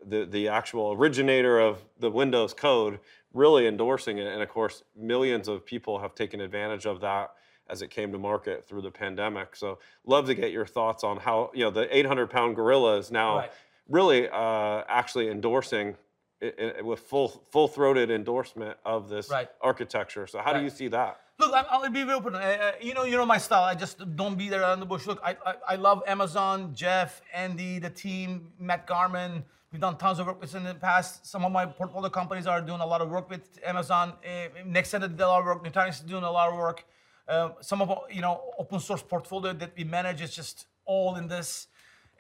the the actual originator of the Windows code really endorsing it, and of course, millions of people have taken advantage of that as it came to market through the pandemic. So, love to get your thoughts on how you know the 800 pound gorilla is now Right. really uh, actually endorsing it, it, with full full throated endorsement of this Right. architecture. So, how do Right. you see that? Look, I'm, I'll be very open. Uh, uh, you know, you know my style. I just don't be there on the bush. Look, I, I, I love Amazon, Jeff, Andy, the team, Matt Garman. We've done tons of work with in the past. Some of my portfolio companies are doing a lot of work with Amazon. Uh, Nexenta did a lot of work. Nutanix is doing a lot of work. Uh, some of our, you know open source portfolio that we manage is just all in this.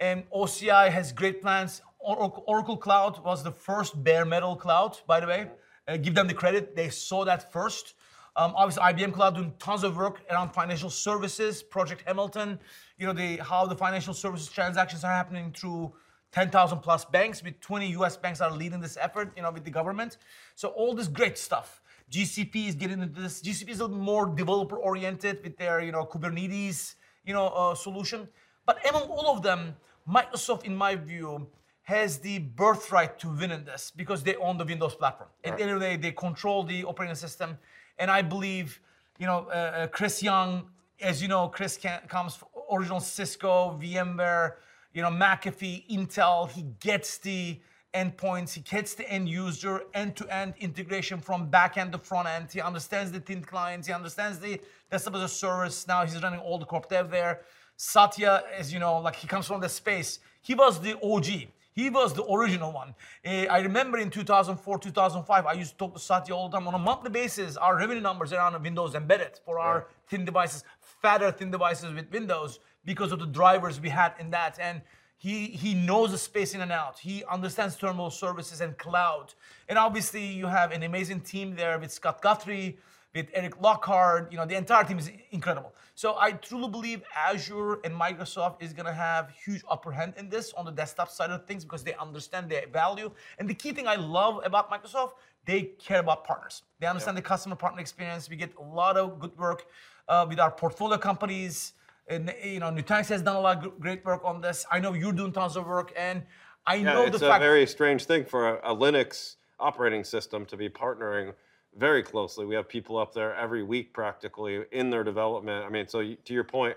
And OCI has great plans. Oracle, Oracle Cloud was the first bare metal cloud, by the way. Uh, give them the credit; they saw that first. Um, obviously, IBM Cloud doing tons of work around financial services, Project Hamilton. You know, the how the financial services transactions are happening through 10,000 plus banks. With 20 U.S. banks are leading this effort. You know, with the government. So all this great stuff. GCP is getting into this. GCP is a little more developer oriented with their you know Kubernetes you know uh, solution. But among all of them, Microsoft, in my view, has the birthright to win in this because they own the Windows platform. At the end of the day, they control the operating system, and I believe, you know, uh, uh, Chris Young, as you know, Chris can, comes from original Cisco, VMware, you know, McAfee, Intel. He gets the endpoints, he gets the end user, end-to-end integration from back-end to front end. He understands the thin clients, he understands the desktop as a service. Now he's running all the corp dev there. Satya, as you know, like he comes from the space. He was the OG. He was the original one. Eh, I remember in 2004, 2005, I used to talk to Satya all the time on a monthly basis. Our revenue numbers around Windows embedded for our thin devices, fatter thin devices with Windows because of the drivers we had in that. And he he knows the space in and out. He understands terminal services and cloud. And obviously, you have an amazing team there with Scott Guthrie, with Eric Lockhart. You know, the entire team is incredible. So I truly believe Azure and Microsoft is gonna have huge upper hand in this on the desktop side of things because they understand their value. And the key thing I love about Microsoft, they care about partners. They understand the customer partner experience. We get a lot of good work uh, with our portfolio companies. And you know, Nutanix has done a lot of great work on this. I know you're doing tons of work, and I Yeah, know the fact. it's a very strange thing for a, a Linux operating system to be partnering very closely. We have people up there every week practically in their development. I mean, so you- to your point,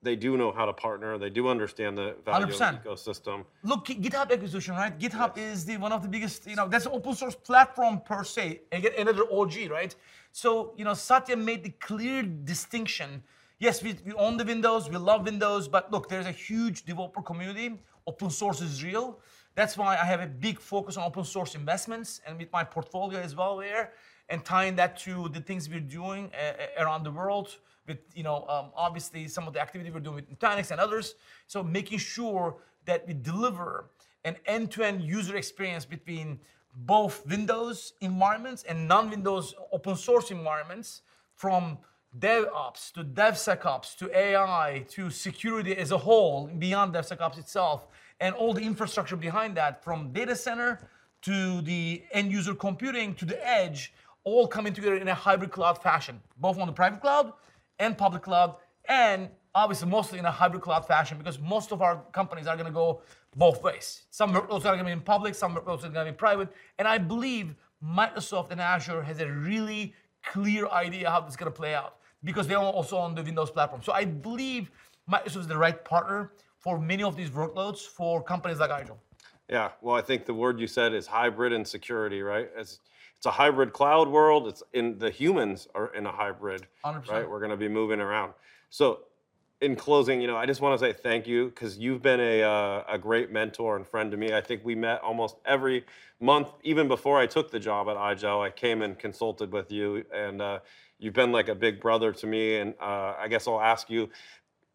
they do know how to partner. They do understand the value 100%. the ecosystem. Look, GitHub acquisition, right? GitHub is the one of the biggest, you know, that's an open source platform per se. Again, another OG, right? So, you know, Satya made the clear distinction. Yes, we, we own the Windows, we love Windows, but look, there's a huge developer community. Open source is real. That's why I have a big focus on open source investments and with my portfolio as well there, and tying that to the things we're doing uh, around the world with, you know, um, obviously some of the activity we're doing with Nutanix and others. So making sure that we deliver an end-to-end user experience between both Windows environments and non-Windows open source environments from DevOps to DevSecOps to AI to security as a whole, beyond DevSecOps itself, and all the infrastructure behind that, from data center to the end user computing to the edge, all coming together in a hybrid cloud fashion, both on the private cloud and public cloud, and obviously mostly in a hybrid cloud fashion because most of our companies are going to go both ways. Some workloads are going to be in public, some workloads are going to be private, and I believe Microsoft and Azure has a really clear idea how this is going to play out because they are also on the Windows platform. So I believe Microsoft is the right partner for many of these workloads for companies like Igel. Yeah, well, I think the word you said is hybrid and security, right? As it's a hybrid cloud world. It's in the humans are in a hybrid, 100%. right? We're going to be moving around. So, in closing, you know, I just want to say thank you because you've been a uh, a great mentor and friend to me. I think we met almost every month, even before I took the job at iGel. I came and consulted with you, and uh, you've been like a big brother to me. And uh, I guess I'll ask you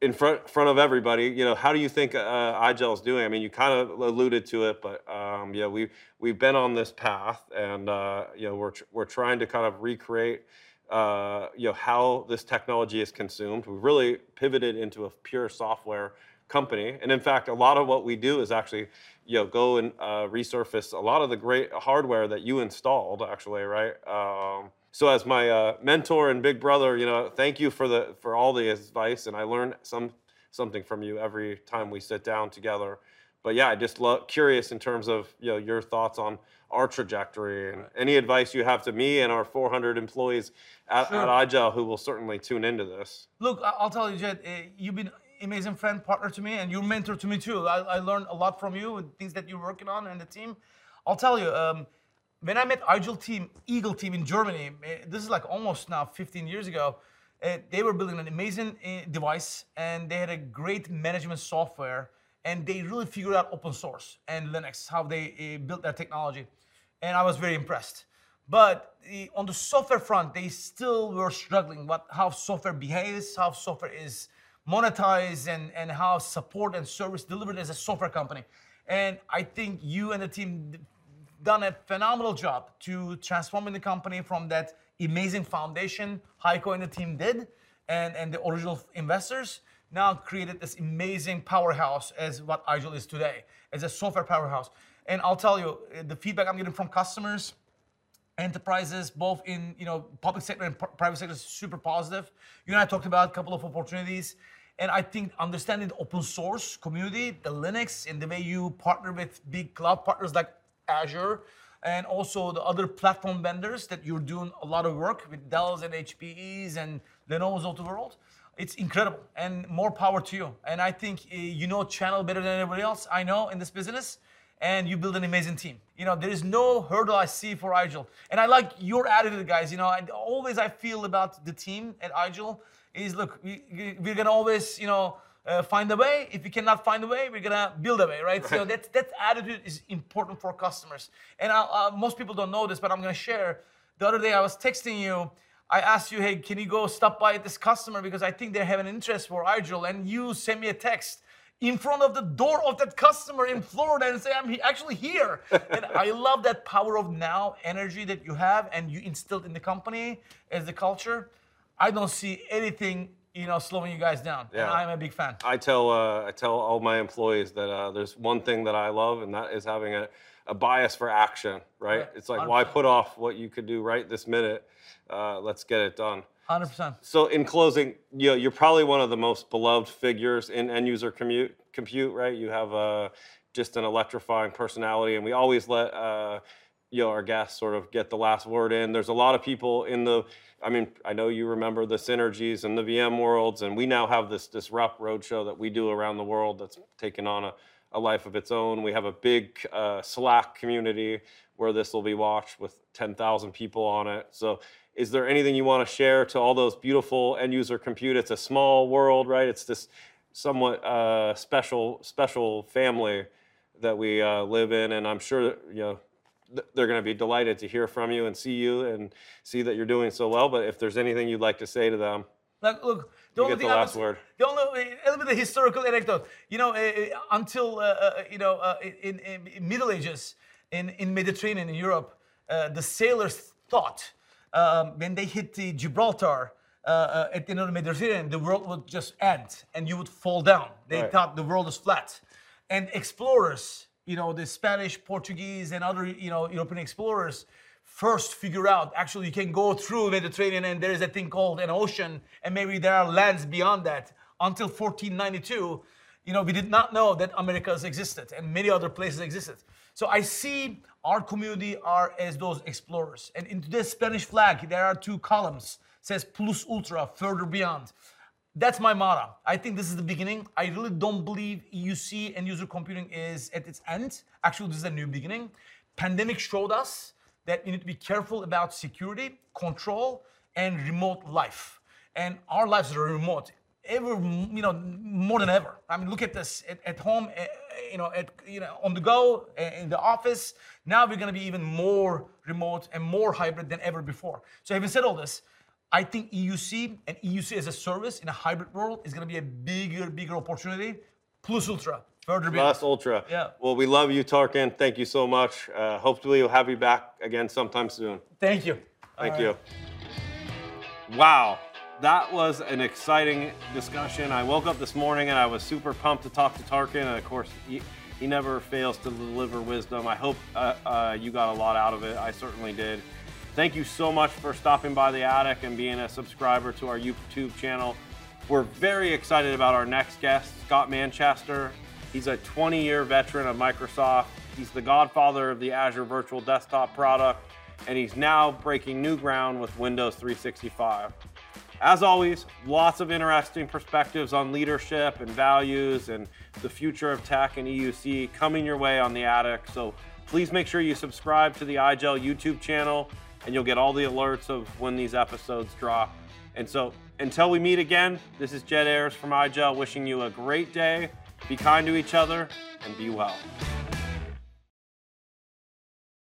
in front front of everybody, you know, how do you think uh, iGel is doing? I mean, you kind of alluded to it, but um, yeah, we we've been on this path, and uh, you know, we're tr- we're trying to kind of recreate. Uh, you know how this technology is consumed. We've really pivoted into a pure software company, and in fact, a lot of what we do is actually, you know, go and uh, resurface a lot of the great hardware that you installed, actually, right? Um, so as my uh, mentor and big brother, you know, thank you for the for all the advice, and I learn some something from you every time we sit down together. But yeah, I just love curious in terms of you know your thoughts on our trajectory and any advice you have to me and our 400 employees at, Sure. at iGel who will certainly tune into this. Look, I'll tell you, Jed, uh, you've been amazing friend, partner to me, and you're mentor to me too. I, I learned a lot from you and things that you're working on and the team. I'll tell you, um, when I met Igel team, Igel team in Germany, uh, this is like almost now 15 years ago. Uh, they were building an amazing uh, device, and they had a great management software, and they really figured out open source and Linux, how they built their technology, and I was very impressed. But eh, on the software front, they still were struggling. What how software behaves, how software is monetized, and and how support and service delivered as a software company. And I think you and the team done a phenomenal job to transforming the company from that amazing foundation Heiko and the team did, and and the original investors now created this amazing powerhouse as what Igel is today, as a software powerhouse. And I'll tell you, the feedback I'm getting from customers enterprises, both in you know public sector and private sector, is super positive. You and I talked about a couple of opportunities, and I think understanding the open source community, the Linux, and the way you partner with big cloud partners like Azure, and also the other platform vendors that you're doing a lot of work with Dell's and HPE's and Lenovo's of the world. It's incredible, and more power to you. And I think uh, you know channel better than anybody else. I know in this business and you build an amazing team. You know, there is no hurdle I see for Igel. And I like your attitude, guys. You know, I, always I feel about the team at Igel is look, we, we- we're gonna always, you know, uh, find a way. If we cannot find a way, we're gonna build a way, right? So that that attitude is important for customers. And I, uh, most people don't know this, but I'm gonna share. The other day I was texting you. I asked you, hey, can you go stop by this customer because I think they have an interest for Igel, and you sent me a text in front of the door of that customer in Florida and say, I'm he- actually here. and I love that power of now energy that you have and you instilled in the company as the culture. I don't see anything, you know, slowing you guys down. And Yeah. I'm a big fan. I tell uh, I tell all my employees that uh, there's one thing that I love, and that is having a, a bias for action. Right? Right. It's like why 100%. put off what you could do right this minute? Uh, let's get it done. 100%. So in closing, you know, you're probably one of the most beloved figures in end user commute, compute, right? You have uh, just an electrifying personality, and we always let uh, you know our guests sort of get the last word in. There's a lot of people in the, I mean, I know you remember the synergies and the VM worlds, and we now have this Disrupt roadshow that we do around the world that's taken on a, a life of its own. We have a big uh, Slack community where this will be watched with 10,000 people on it. So is there anything you want to share to all those beautiful end user compute? It's a small world, right? It's this somewhat uh, special special family that we uh, live in, and I'm sure you know they're going to be delighted to hear from you and see you and see that you're doing so well. But if there's anything you'd like to say to them, Like, look, the You only get thing the I last would- word. The only a little bit of historical anecdote. You know, uh, until uh, you know, uh, in, in, Middle Ages, in in Mediterranean in Europe, uh, the sailors thought um, when they hit the Gibraltar. At the end of the Mediterranean, the world would just end and you would fall down. They Right. thought the world is flat. And explorers, you know, the Spanish, Portuguese, and other, you know, European explorers first figure out actually you can go through Mediterranean and there is a thing called an ocean and maybe there are lands beyond that. Until 1492, you know, we did not know that Americas existed and many other places existed. So I see our community are as those explorers. And in today's Spanish flag, there are two columns. says plus ultra, further beyond. That's my motto. I think this is the beginning. I really don't believe EUC and user computing is at its end. Actually, this is a new beginning. Pandemic showed us that you need to be careful about security, control, and remote life. And our lives are remote, ever you know more than ever. I mean, look at this at, at home, eh, you know, at you know on the go, eh, in the office. Now we're going to be even more remote and more hybrid than ever before. So having said all this, I think EUC and EUC as a service in a hybrid world is going to be a bigger, bigger opportunity. Plus Ultra, further beyond. Plus Ultra. Yeah. Well, we love you, Tarkan. Thank you so much. Uh, hopefully, we'll have you back again sometime soon. Thank you. Thank you. Wow. That was an exciting discussion. I woke up this morning and I was super pumped to talk to Tarkan. And of course, he, he never fails to deliver wisdom. I hope uh, uh, you got a lot out of it. I certainly did. Thank you so much for stopping by the attic and being a subscriber to our YouTube channel. We're very excited about our next guest, Scott Manchester. He's a 20 year veteran of Microsoft. He's the godfather of the Azure Virtual Desktop product, and he's now breaking new ground with Windows 365. As always, lots of interesting perspectives on leadership and values and the future of tech and EUC coming your way on the attic. So please make sure you subscribe to the iGel YouTube channel and you'll get all the alerts of when these episodes drop. And so until we meet again, this is Jed Ayres from iGel wishing you a great day, be kind to each other, and be well.